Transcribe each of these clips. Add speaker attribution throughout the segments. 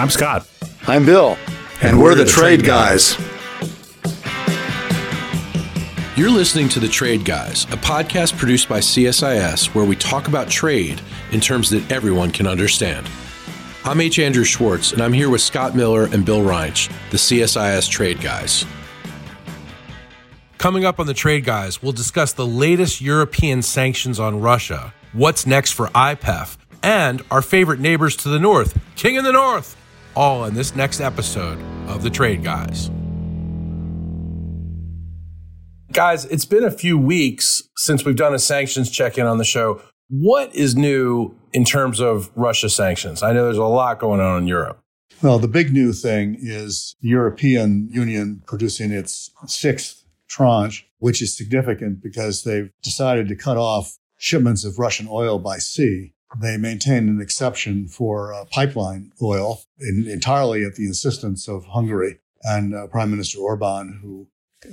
Speaker 1: I'm Scott.
Speaker 2: I'm Bill. And, and we're, we're, the, the Trade, trade guys. guys.
Speaker 3: You're listening to The Trade Guys, a podcast produced by CSIS where we talk about trade in terms that everyone can understand. I'm H. Andrew Schwartz, and I'm here with Scott Miller and Bill Reinsch, the CSIS Trade Guys. Coming up on The Trade Guys, we'll discuss the latest European sanctions on Russia, what's next for IPEF, and our favorite neighbors to the north, King in the North, all in this next episode of The Trade Guys. Guys, it's been a few weeks since we've done a sanctions check in on the show. What is new in terms of Russia sanctions? I know there's a lot going on in Europe.
Speaker 4: Well, the big new thing is the European Union producing its sixth tranche, which is significant because they've decided to cut off shipments of Russian oil by sea. They maintain an exception for uh, pipeline oil in, entirely at the insistence of Hungary and uh, Prime Minister Orban, who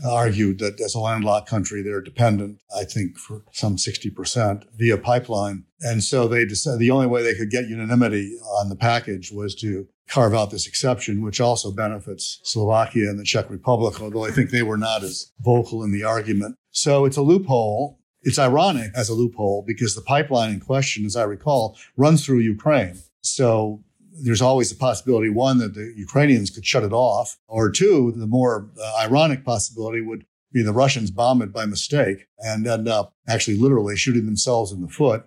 Speaker 4: argued that as a landlocked country, they're dependent, I think, for some 60% via pipeline. And so they decided the only way they could get unanimity on the package was to carve out this exception, which also benefits Slovakia and the Czech Republic, although I think they were not as vocal in the argument. So it's a loophole. It's ironic as a loophole because the pipeline in question, as I recall, runs through Ukraine. So there's always the possibility one that the Ukrainians could shut it off, or two, the more uh, ironic possibility would be the Russians bomb it by mistake and end up actually literally shooting themselves in the foot.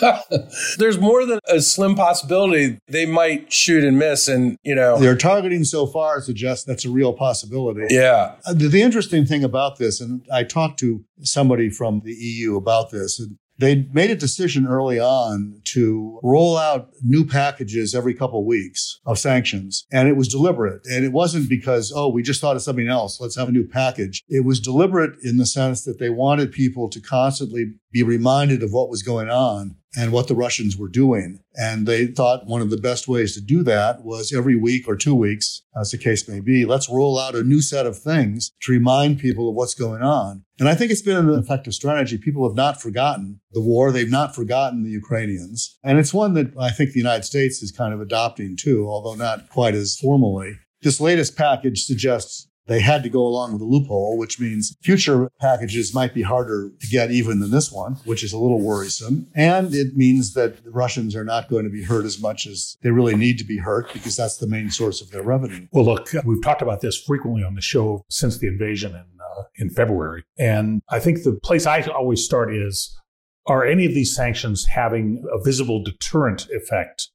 Speaker 3: There's more than a slim possibility they might shoot and miss, and you know
Speaker 4: their targeting so far suggests that's a real possibility.
Speaker 3: Yeah.
Speaker 4: Uh, the, the, interesting thing about this, and I talked to somebody from the EU about this, and they made a decision early on to roll out new packages every couple of weeks of sanctions. And it was deliberate. And it wasn't because, oh, we just thought of something else. Let's have a new package. It was deliberate in the sense that they wanted people to constantly be reminded of what was going on and what the Russians were doing. And they thought one of the best ways to do that was every week or two weeks, as the case may be, let's roll out a new set of things to remind people of what's going on. And I think it's been an effective strategy. People have not forgotten the war. They've not forgotten the Ukrainians. And it's one that I think the United States is kind of adopting too, although not quite as formally. This latest package suggests they had to go along with the loophole, which means future packages might be harder to get even than this one, which is a little worrisome. And it means that the Russians are not going to be hurt as much as they really need to be hurt because that's the main source of their revenue.
Speaker 1: Well, look, we've talked about this frequently on the show since the invasion in, uh, in February. And I think the place I always start is are any of these sanctions having a visible deterrent effect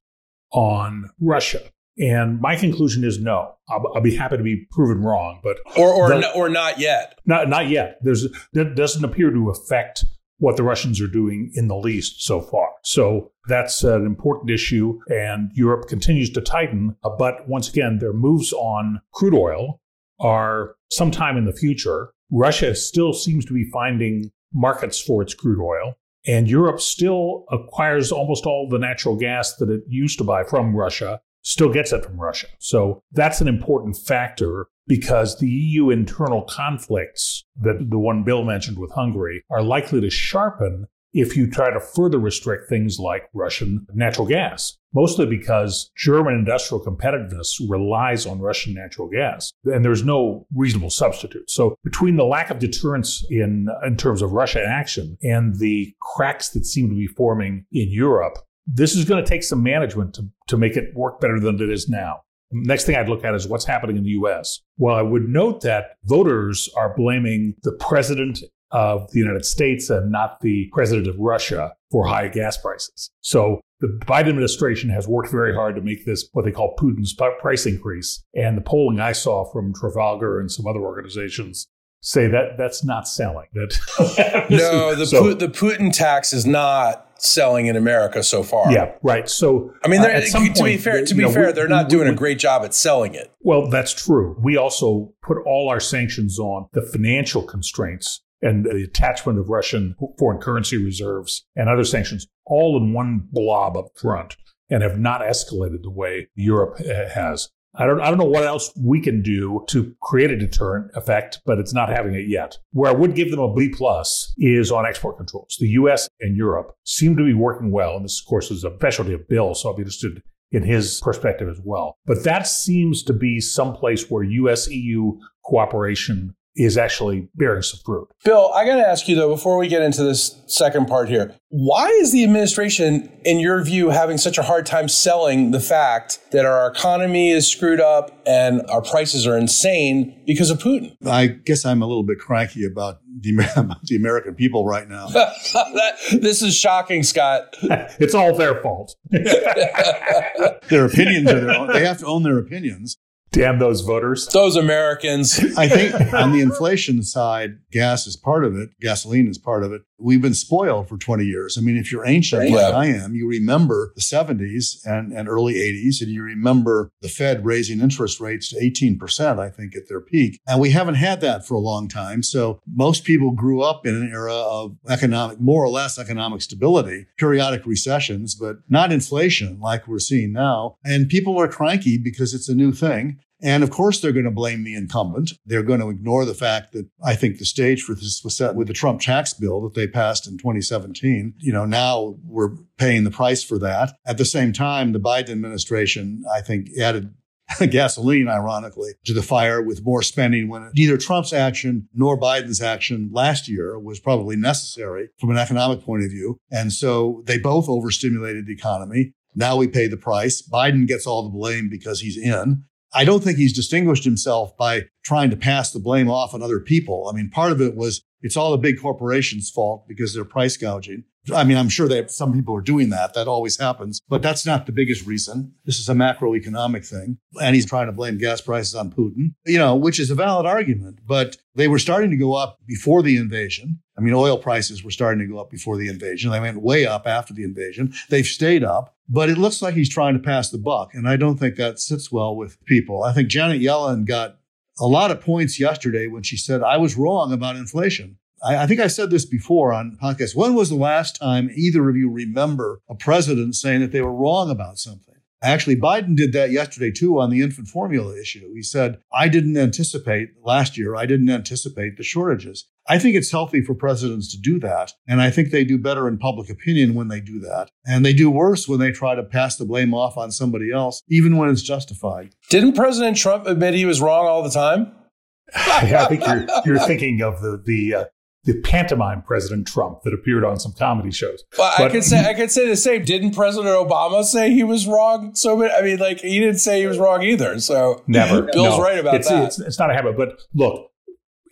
Speaker 1: on Russia? And my conclusion is no. I'll, I'll, be happy to be proven wrong, but
Speaker 3: or or, the, or not yet.
Speaker 1: Not not yet. There's that doesn't appear to affect what the Russians are doing in the least so far. So that's an important issue, and Europe continues to tighten. Uh, but once again, their moves on crude oil are sometime in the future. Russia still seems to be finding markets for its crude oil. And Europe still acquires almost all the natural gas that it used to buy from Russia still gets it from Russia. So that's an important factor because the EU internal conflicts that the one Bill mentioned with Hungary are likely to sharpen if you try to further restrict things like Russian natural gas, mostly because German industrial competitiveness relies on Russian natural gas, and there's no reasonable substitute. So between the lack of deterrence in, in terms of Russia action and the cracks that seem to be forming in Europe, this is going to take some management to, to make it work better than it is now. Next thing I'd look at is what's happening in the US. Well, I would note that voters are blaming the president of the United States and not the president of Russia for high gas prices. So the Biden administration has worked very hard to make this what they call Putin's price increase. And the polling I saw from Trafalgar and some other organizations say that that's not selling. That
Speaker 3: no, the so, the Putin tax is not selling in America so far.
Speaker 1: Yeah, right. So
Speaker 3: I mean, uh, to point, be fair, to be know, fair, we, they're not we, doing we, a great job at selling it.
Speaker 1: Well, that's true. We also put all our sanctions on the financial constraints and the attachment of Russian foreign currency reserves and other sanctions all in one blob up front and have not escalated the way Europe uh, has. I don't, I don't know what else we can do to create a deterrent effect, but it's not having it yet. Where I would give them a B plus is on export controls. The US and Europe seem to be working well. And this, of course, is a specialty of Bill. So I'll be interested in his perspective as well. But that seems to be someplace where US EU cooperation is actually bearing some fruit.
Speaker 3: Bill, I got to ask you though, before we get into this second part here, why is the administration, in your view, having such a hard time selling the fact that our economy is screwed up and our prices are insane because of Putin?
Speaker 4: I guess I'm a little bit cranky about the, about the American people right now.
Speaker 3: this is shocking, Scott.
Speaker 1: it's all their fault.
Speaker 4: their opinions are their own. They have to own their opinions.
Speaker 1: Damn those voters.
Speaker 3: Those Americans.
Speaker 4: I think on the inflation side, gas is part of it. Gasoline is part of it. We've been spoiled for 20 years. I mean, if you're ancient yeah. like I am, you remember the 70s and, and early 80s, and you remember the Fed raising interest rates to 18%, I think, at their peak. And we haven't had that for a long time. So most people grew up in an era of economic, more or less economic stability, periodic recessions, but not inflation like we're seeing now. And people are cranky because it's a new thing. And of course, they're going to blame the incumbent. They're going to ignore the fact that I think the stage for this was set with the Trump tax bill that they passed in 2017. You know, now we're paying the price for that. At the same time, the Biden administration, I think, added gasoline, ironically, to the fire with more spending when neither Trump's action nor Biden's action last year was probably necessary from an economic point of view. And so they both overstimulated the economy. Now we pay the price. Biden gets all the blame because he's in. I don't think he's distinguished himself by trying to pass the blame off on other people. I mean, part of it was it's all the big corporations' fault because they're price gouging. I mean, I'm sure that some people are doing that. That always happens, but that's not the biggest reason. This is a macroeconomic thing. And he's trying to blame gas prices on Putin, you know, which is a valid argument, but they were starting to go up before the invasion. I mean, oil prices were starting to go up before the invasion. They went way up after the invasion. They've stayed up, but it looks like he's trying to pass the buck. And I don't think that sits well with people. I think Janet Yellen got a lot of points yesterday when she said, I was wrong about inflation. I, I, think I said this before on podcast. When was the last time either of you remember a president saying that they were wrong about something? Actually, Biden did that yesterday too on the infant formula issue. He said, I didn't anticipate last year, I didn't anticipate the shortages. I think it's healthy for presidents to do that. And I think they do better in public opinion when they do that. And they do worse when they try to pass the blame off on somebody else, even when it's justified.
Speaker 3: Didn't President Trump admit he was wrong all the time?
Speaker 1: yeah, I think you're, you're thinking of the, the uh, the pantomime President Trump that appeared on some comedy shows.
Speaker 3: Well, but, I could say I could say the same. Didn't President Obama say he was wrong? So I mean, like he didn't say he was wrong either. So
Speaker 1: never.
Speaker 3: Bill's no. right about
Speaker 1: it's,
Speaker 3: that.
Speaker 1: It's, it's not a habit. But look,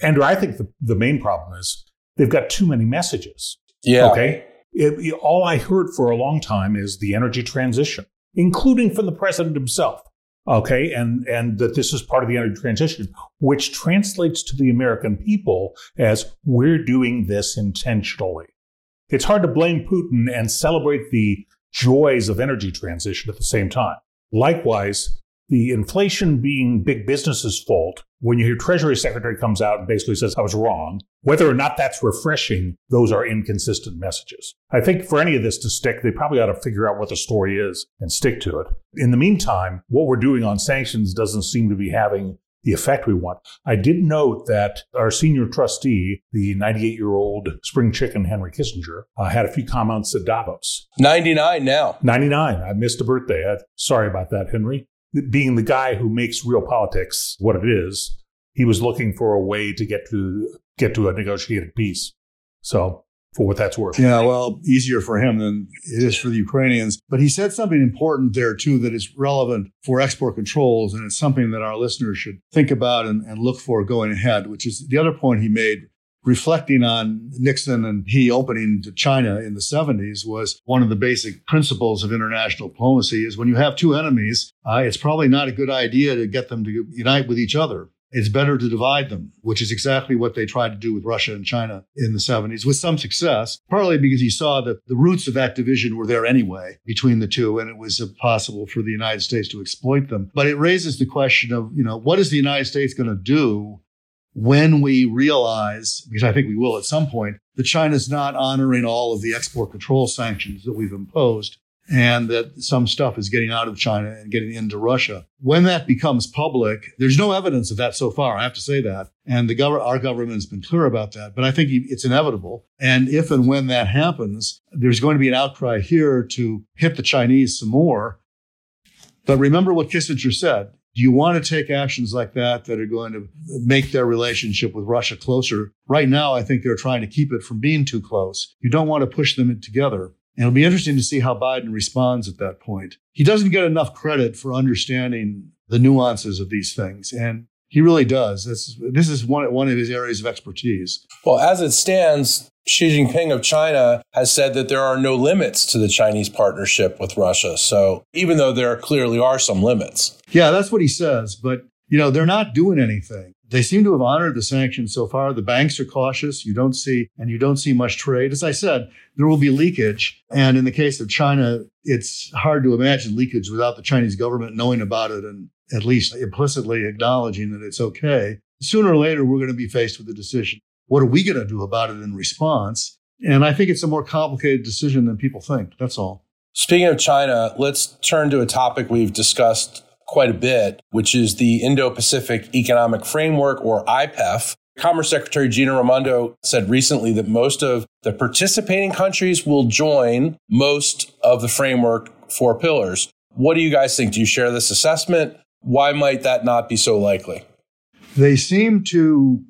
Speaker 1: Andrew, I think the, the main problem is they've got too many messages.
Speaker 3: Yeah.
Speaker 1: Okay. It, it, all I heard for a long time is the energy transition, including from the president himself okay and and that this is part of the energy transition which translates to the american people as we're doing this intentionally. It's hard to blame putin and celebrate the joys of energy transition at the same time. Likewise the inflation being big business's fault when your treasury secretary comes out and basically says i was wrong whether or not that's refreshing those are inconsistent messages i think for any of this to stick they probably ought to figure out what the story is and stick to it in the meantime what we're doing on sanctions doesn't seem to be having the effect we want. I did note that our senior trustee, the 98 year old spring chicken Henry Kissinger, uh, had a few comments at Davos.
Speaker 3: 99 now.
Speaker 1: 99. I missed a birthday. Uh, sorry about that, Henry being the guy who makes realpolitik what it is, he was looking for a way to get to get to a negotiated peace. So for what that's worth.
Speaker 4: Yeah, well, easier for him than it is for the Ukrainians. But he said something important there too that is relevant for export controls, and it's something that our listeners should think about and, and look for going ahead, which is the other point he made reflecting on Nixon and he opening to China in the 70s was one of the basic principles of international diplomacy is when you have two enemies, uh, it's probably not a good idea to get them to unite with each other. It's better to divide them, which is exactly what they tried to do with Russia and China in the 70s with some success, partly because he saw that the roots of that division were there anyway between the two, and it was possible for the United States to exploit them. But it raises the question of, you know, what is the United States going to do when we realize, because I think we will at some point, that China's not honoring all of the export control sanctions that we've imposed and that some stuff is getting out of China and getting into Russia. When that becomes public, there's no evidence of that so far. I have to say that. And the gov- our government has been clear about that, but I think it's inevitable. And if and when that happens, there's going to be an outcry here to hit the Chinese some more But remember what Kissinger said. Do you want to take actions like that that are going to make their relationship with Russia closer? Right now, I think they're trying to keep it from being too close. You don't want to push them together. And it'll be interesting to see how Biden responds at that point. He doesn't get enough credit for understanding the nuances of these things. And he really does. This, this is one, one of his areas of expertise.
Speaker 3: Well, as it stands, Xi Jinping of China has said that there are no limits to the Chinese partnership with Russia. So even though there clearly are some limits.
Speaker 4: Yeah, that's what he says. But, you know, they're not doing anything. They seem to have honored the sanctions so far. The banks are cautious. You don't see, and you don't see much trade. As I said, there will be leakage. And in the case of China, it's hard to imagine leakage without the Chinese government knowing about it and at least implicitly acknowledging that it's okay. Sooner or later, we're going to be faced with a decision. What are we going to do about it in response? And I think it's a more complicated decision than people think. That's all.
Speaker 3: Speaking of China, let's turn to a topic we've discussed quite a bit, which is the Indo Pacific Economic Framework, or IPEF. Commerce Secretary Gina Raimondo said recently that most of the participating countries will join most of the framework four pillars. What do you guys think? Do you share this assessment? Why might that not be so likely?
Speaker 4: They seem to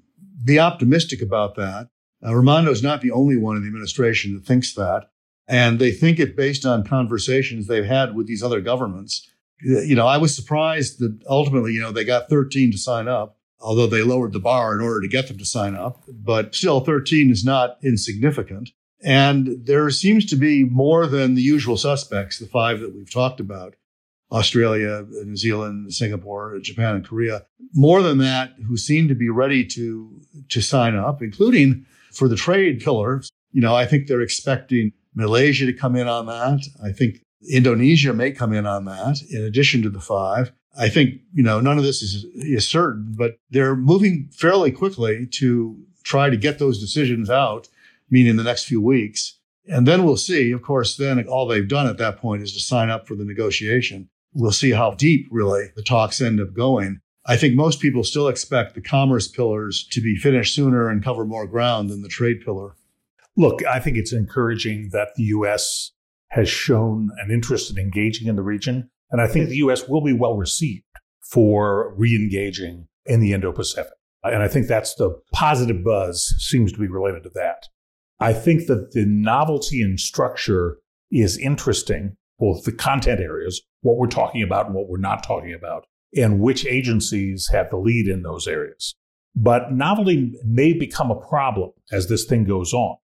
Speaker 4: be optimistic about that. Uh, Raimondo is not the only one in the administration that thinks that. And they think it based on conversations they've had with these other governments. You know, I was surprised that ultimately, you know, they got 13 to sign up, although they lowered the bar in order to get them to sign up. But still, 13 is not insignificant. And there seems to be more than the usual suspects, the five that we've talked about. Australia, New Zealand, Singapore, Japan, and Korea. More than that, who seem to be ready to to sign up, including for the trade pillars. You know, I think they're expecting Malaysia to come in on that. I think Indonesia may come in on that, in addition to the five. I think you know none of this is is certain, but they're moving fairly quickly to try to get those decisions out, meaning the next few weeks. And then we'll see. Of course, then all they've done at that point is to sign up for the negotiation. We'll see how deep really the talks end up going. I think most people still expect the commerce pillars to be finished sooner and cover more ground than the trade pillar.
Speaker 1: Look, I think it's encouraging that the U.S. has shown an interest in engaging in the region. And I think the U.S. will be well received for re engaging in the Indo Pacific. And I think that's the positive buzz seems to be related to that. I think that the novelty and structure is interesting, both the content areas, what we're talking about and what we're not talking about, and which agencies have the lead in those areas. But novelty may become a problem as this thing goes on.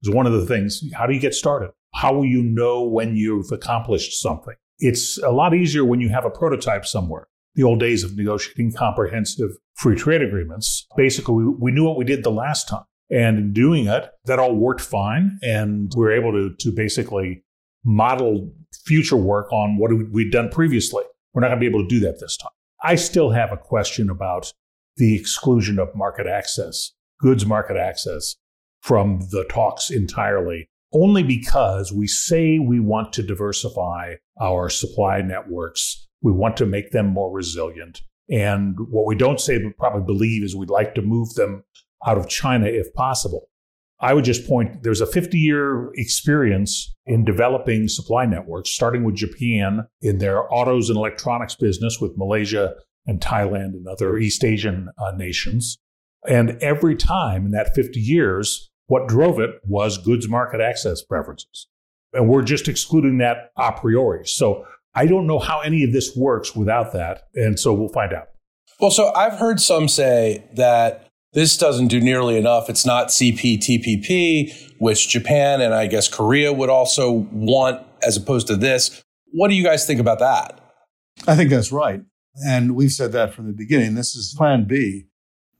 Speaker 1: It's one of the things. How do you get started? How will you know when you've accomplished something? It's a lot easier when you have a prototype somewhere. The old days of negotiating comprehensive free trade agreements. Basically, we, we knew what we did the last time. And in doing it, that all worked fine. And we were able to, to basically model future work on what we'd done previously. We're not going to be able to do that this time. I still have a question about the exclusion of market access, goods market access from the talks entirely, only because we say we want to diversify our supply networks. We want to make them more resilient. And what we don't say, but probably believe, is we'd like to move them out of China if possible. I would just point there's a 50 year experience in developing supply networks, starting with Japan in their autos and electronics business with Malaysia and Thailand and other East Asian uh, nations. And every time in that 50 years, what drove it was goods market access preferences. And we're just excluding that a priori. So I don't know how any of this works without that. And so we'll find out.
Speaker 3: Well, so I've heard some say that this doesn't do nearly enough. It's not CPTPP, which Japan and I guess Korea would also want as opposed to this. What do you guys think about that?
Speaker 4: I think that's right. And we've said that from the beginning. This is plan B.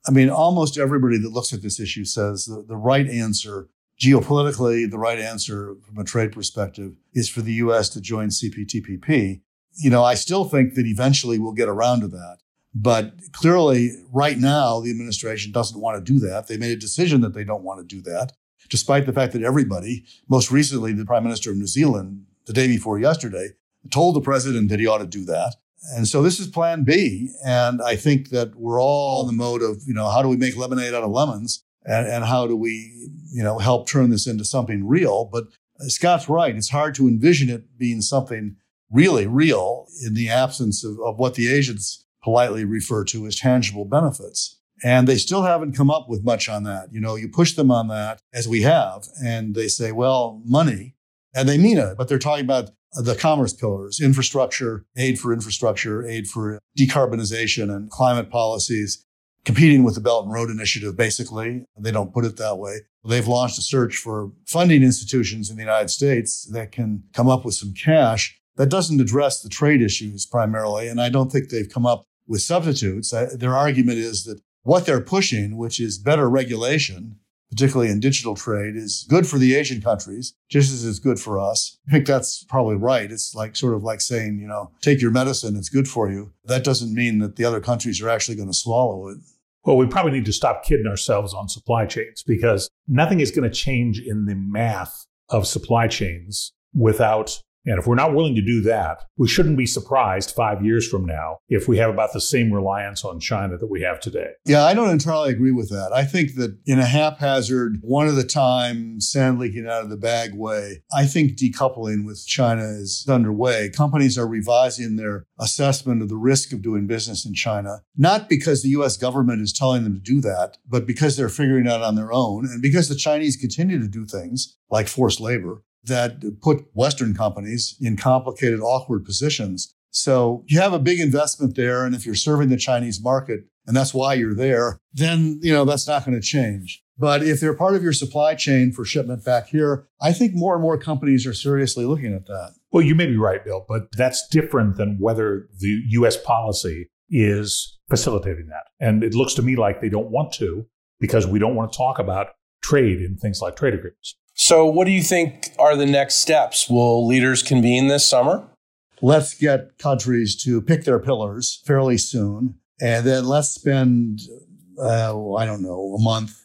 Speaker 4: I mean, almost everybody that looks at this issue says the, the right answer, geopolitically, the right answer from a trade perspective is for the US to join CPTPP. You know, I still think that eventually we'll get around to that. But clearly, right now, the administration doesn't want to do that. They made a decision that they don't want to do that, despite the fact that everybody, most recently, the Prime Minister of New Zealand, the day before yesterday, told the president that he ought to do that. And so this is plan B. And I think that we're all in the mode of, you know, how do we make lemonade out of lemons? And, and how do we, you know, help turn this into something real? But Scott's right. It's hard to envision it being something really real in the absence of, of what the Asians politely refer to as tangible benefits. And they still haven't come up with much on that. You know, you push them on that as we have, and they say, well, money, and they mean it, but they're talking about the commerce pillars, infrastructure, aid for infrastructure, aid for decarbonization and climate policies, competing with the Belt and Road Initiative, basically. They don't put it that way. They've launched a search for funding institutions in the United States that can come up with some cash. That doesn't address the trade issues primarily. And I don't think they've come up with substitutes. Their argument is that what they're pushing, which is better regulation, particularly in digital trade, is good for the Asian countries, just as it's good for us. I think that's probably right. It's like sort of like saying, you know, take your medicine, it's good for you. That doesn't mean that the other countries are actually going to swallow it.
Speaker 1: Well, we probably need to stop kidding ourselves on supply chains because nothing is going to change in the math of supply chains without and if we're not willing to do that, we shouldn't be surprised five years from now if we have about the same reliance on China that we have today.
Speaker 4: Yeah, I don't entirely agree with that. I think that in a haphazard, one at a time, sand leaking out of the bag way, I think decoupling with China is underway. Companies are revising their assessment of the risk of doing business in China, not because the US government is telling them to do that, but because they're figuring it out on their own and because the Chinese continue to do things like forced labor that put Western companies in complicated, awkward positions. So you have a big investment there. And if you're serving the Chinese market and that's why you're there, then, you know, that's not going to change. But if they're part of your supply chain for shipment back here, I think more and more companies are seriously looking at that.
Speaker 1: Well, you may be right, Bill, but that's different than whether the US policy is facilitating that. And it looks to me like they don't want to because we don't want to talk about trade in things like trade agreements.
Speaker 3: So, what do you think are the next steps? Will leaders convene this summer?
Speaker 4: Let's get countries to pick their pillars fairly soon. And then let's spend, uh, I don't know, a month,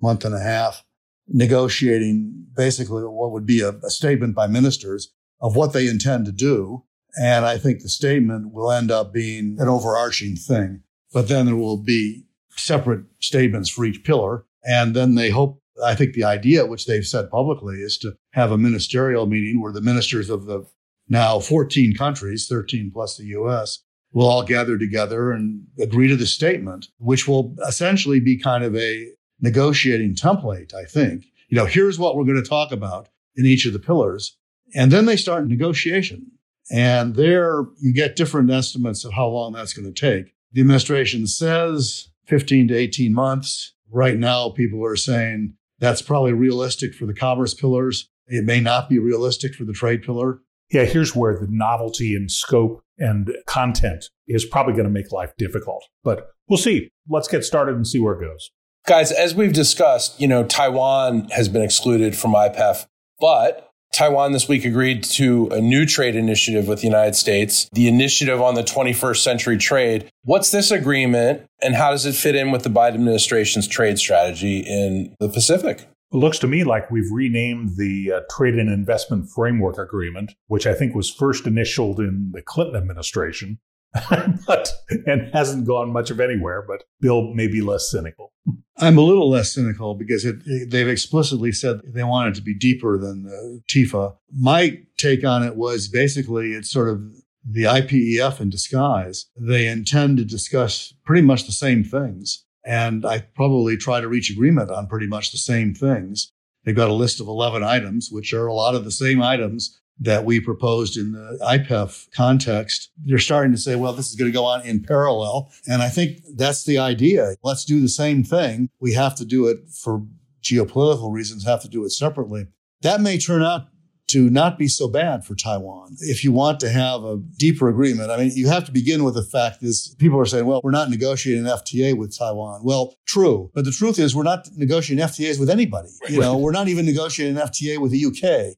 Speaker 4: month and a half negotiating basically what would be a, a statement by ministers of what they intend to do. And I think the statement will end up being an overarching thing. But then there will be separate statements for each pillar. And then they hope I think the idea, which they've said publicly, is to have a ministerial meeting where the ministers of the now 14 countries, 13 plus the US, will all gather together and agree to the statement, which will essentially be kind of a negotiating template, I think. You know, here's what we're going to talk about in each of the pillars. And then they start negotiation. And there you get different estimates of how long that's going to take. The administration says 15 to 18 months. Right now, people are saying that's probably realistic for the commerce pillars. It may not be realistic for the trade pillar.
Speaker 1: Yeah, here's where the novelty and scope and content is probably going to make life difficult. But we'll see. Let's get started and see where it goes.
Speaker 3: Guys, as we've discussed, you know, Taiwan has been excluded from IPEF, but Taiwan this week agreed to a new trade initiative with the United States, the Initiative on the 21st Century Trade. What's this agreement and how does it fit in with the Biden administration's trade strategy in the Pacific?
Speaker 1: It looks to me like we've renamed the uh, Trade and Investment Framework Agreement, which I think was first initialed in the Clinton administration, but and hasn't gone much of anywhere. But Bill may be less cynical.
Speaker 4: I'm a little less cynical because it, it, they've explicitly said they want it to be deeper than the TIFA. My take on it was basically it's sort of the IPEF in disguise. They intend to discuss pretty much the same things. And I probably try to reach agreement on pretty much the same things. They've got a list of 11 items, which are a lot of the same items that we proposed in the IPEF context, they're starting to say, well, this is going to go on in parallel. And I think that's the idea. Let's do the same thing. We have to do it for geopolitical reasons, have to do it separately. That may turn out to not be so bad for Taiwan. If you want to have a deeper agreement, I mean, you have to begin with the fact is people are saying, well, we're not negotiating an FTA with Taiwan. Well, true. But the truth is we're not negotiating FTAs with anybody. You know, we're not even negotiating an FTA with the UK.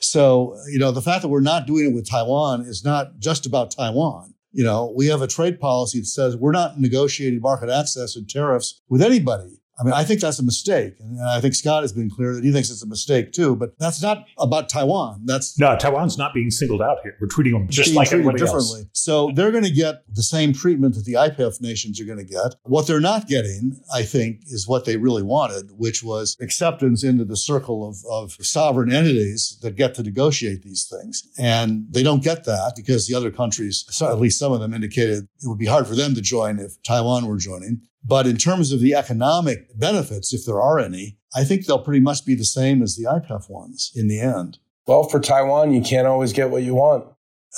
Speaker 4: So, you know, the fact that we're not doing it with Taiwan is not just about Taiwan. You know, we have a trade policy that says we're not negotiating market access and tariffs with anybody. I mean, I think that's a mistake. And I think Scott has been clear that he thinks it's a mistake too, but that's not about Taiwan. That's
Speaker 1: no, Taiwan's not being singled out here. We're treating them just like everybody differently. Else.
Speaker 4: So they're going to get the same treatment that the IPEF nations are going to get. What they're not getting, I think, is what they really wanted, which was acceptance into the circle of, of sovereign entities that get to negotiate these things. And they don't get that because the other countries, at least some of them indicated it would be hard for them to join if Taiwan were joining. But in terms of the economic benefits, if there are any, I think they'll pretty much be the same as the IPEF ones in the end.
Speaker 3: Well, for Taiwan, you can't always get what you want.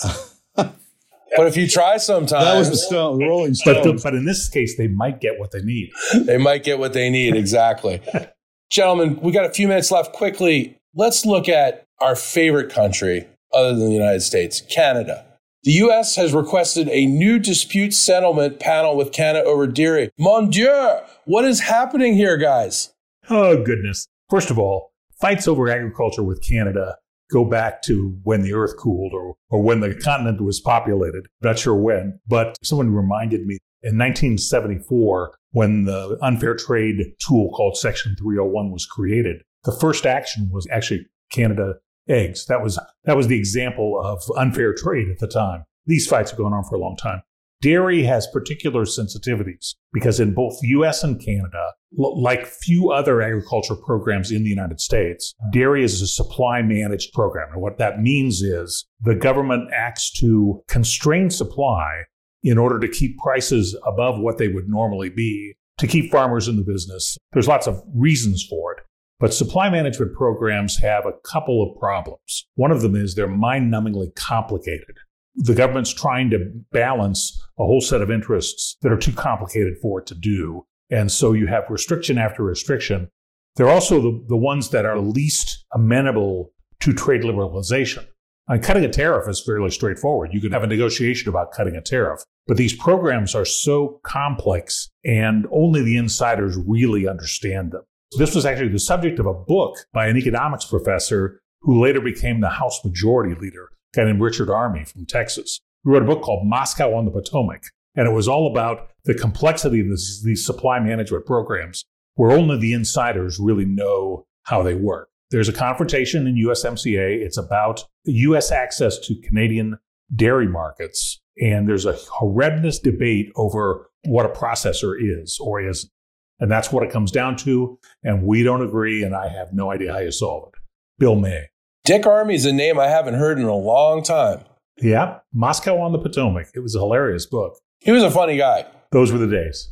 Speaker 3: but if you try sometimes.
Speaker 4: That was the, stone, Rolling Stones.
Speaker 1: But, but in this case, they might get what they need.
Speaker 3: they might get what they need, exactly. Gentlemen, we got a few minutes left. Quickly, let's look at our favorite country other than the United States, Canada. The U.S. has requested a new dispute settlement panel with Canada over dairy. Mon Dieu, what is happening here, guys?
Speaker 1: Oh, goodness. First of all, fights over agriculture with Canada go back to when the earth cooled or, or when the continent was populated. Not sure when, but someone reminded me in 1974, when the unfair trade tool called Section 301 was created, the first action was actually Canada eggs. That was that was the example of unfair trade at the time. These fights have gone on for a long time. Dairy has particular sensitivities because in both US and Canada, like few other agriculture programs in the United States, dairy is a supply managed program. And what that means is the government acts to constrain supply in order to keep prices above what they would normally be to keep farmers in the business. There's lots of reasons for it. But supply management programs have a couple of problems. One of them is they're mind numbingly complicated. The government's trying to balance a whole set of interests that are too complicated for it to do. And so you have restriction after restriction. They're also the, the ones that are least amenable to trade liberalization. And cutting a tariff is fairly straightforward. You can have a negotiation about cutting a tariff. But these programs are so complex and only the insiders really understand them. This was actually the subject of a book by an economics professor who later became the House Majority Leader, a guy named Richard Armey from Texas. He wrote a book called Moscow on the Potomac, and it was all about the complexity of this, these supply management programs, where only the insiders really know how they work. There's a confrontation in USMCA. It's about U.S. access to Canadian dairy markets, and there's a horrendous debate over what a processor is or isn't. And that's what it comes down to. And we don't agree, and I have no idea how you solve it. Bill May.
Speaker 3: Dick Armey is a name I haven't heard in a long time.
Speaker 1: Yeah. Moscow on the Potomac. It was a hilarious book.
Speaker 3: He was a funny guy.
Speaker 1: Those were the days.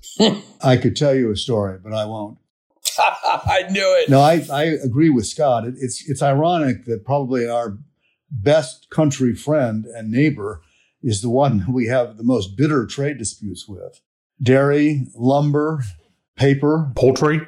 Speaker 4: I could tell you a story, but I won't.
Speaker 3: I knew it.
Speaker 4: No, I, I agree with Scott. It, it's it's ironic that probably our best country friend and neighbor is the one we have the most bitter trade disputes with. Dairy, lumber, paper,
Speaker 1: poultry.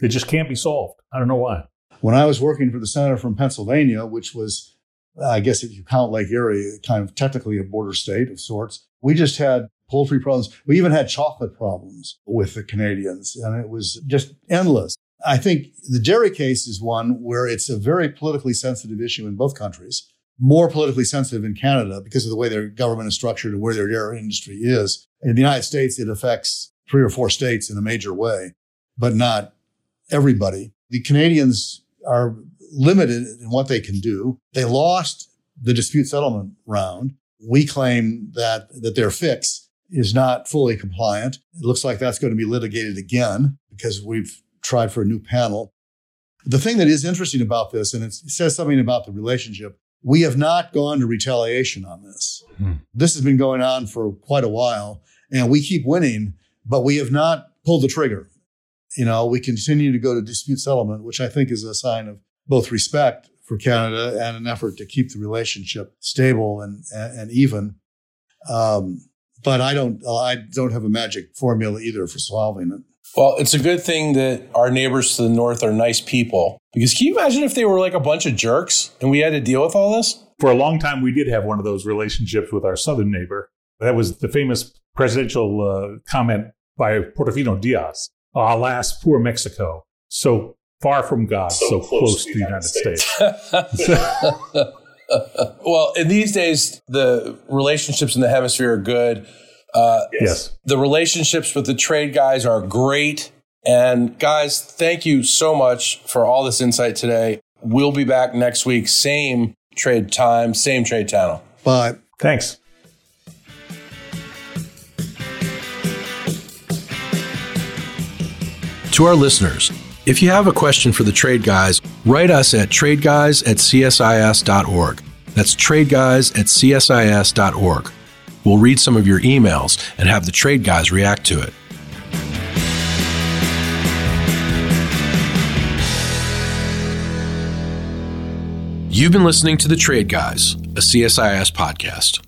Speaker 1: They just can't be solved. I don't know why.
Speaker 4: When I was working for the senator from Pennsylvania, which was, uh, I guess if you count Lake Erie, kind of technically a border state of sorts, we just had poultry problems. We even had chocolate problems with the Canadians, and it was just endless. I think the dairy case is one where it's a very politically sensitive issue in both countries, more politically sensitive in Canada because of the way their government is structured and where their dairy industry is. In the United States, it affects three or four states in a major way, but not everybody. The Canadians are limited in what they can do. They lost the dispute settlement round. We claim that, that their fix is not fully compliant. It looks like that's going to be litigated again because we've tried for a new panel. The thing that is interesting about this, and it says something about the relationship, we have not gone to retaliation on this. Hmm. This has been going on for quite a while, and we keep winning but we have not pulled the trigger. You know, we continue to go to dispute settlement, which I think is a sign of both respect for Canada and an effort to keep the relationship stable and and, and even. Um, but I don't I don't have a magic formula either for solving it.
Speaker 3: Well, it's a good thing that our neighbors to the north are nice people. Because can you imagine if they were like a bunch of jerks and we had to deal with all this?
Speaker 1: For a long time, we did have one of those relationships with our southern neighbor. That was the famous presidential uh, comment by Porfirio Diaz. Alas, poor Mexico. So far from God, so, so close, close, to the United, United States.
Speaker 3: States. well, in these days, the relationships in the hemisphere are good.
Speaker 1: Uh, yes.
Speaker 3: The relationships with the trade guys are great. And guys, thank you so much for all this insight today. We'll be back next week, same trade time, same trade channel.
Speaker 4: Bye.
Speaker 1: Thanks.
Speaker 3: To our listeners, if you have a question for the trade guys, write us at tradeguys at csis.org. That's tradeguys at csis.org. We'll read some of your emails and have the trade guys react to it. You've been listening to The Trade Guys, a CSIS podcast.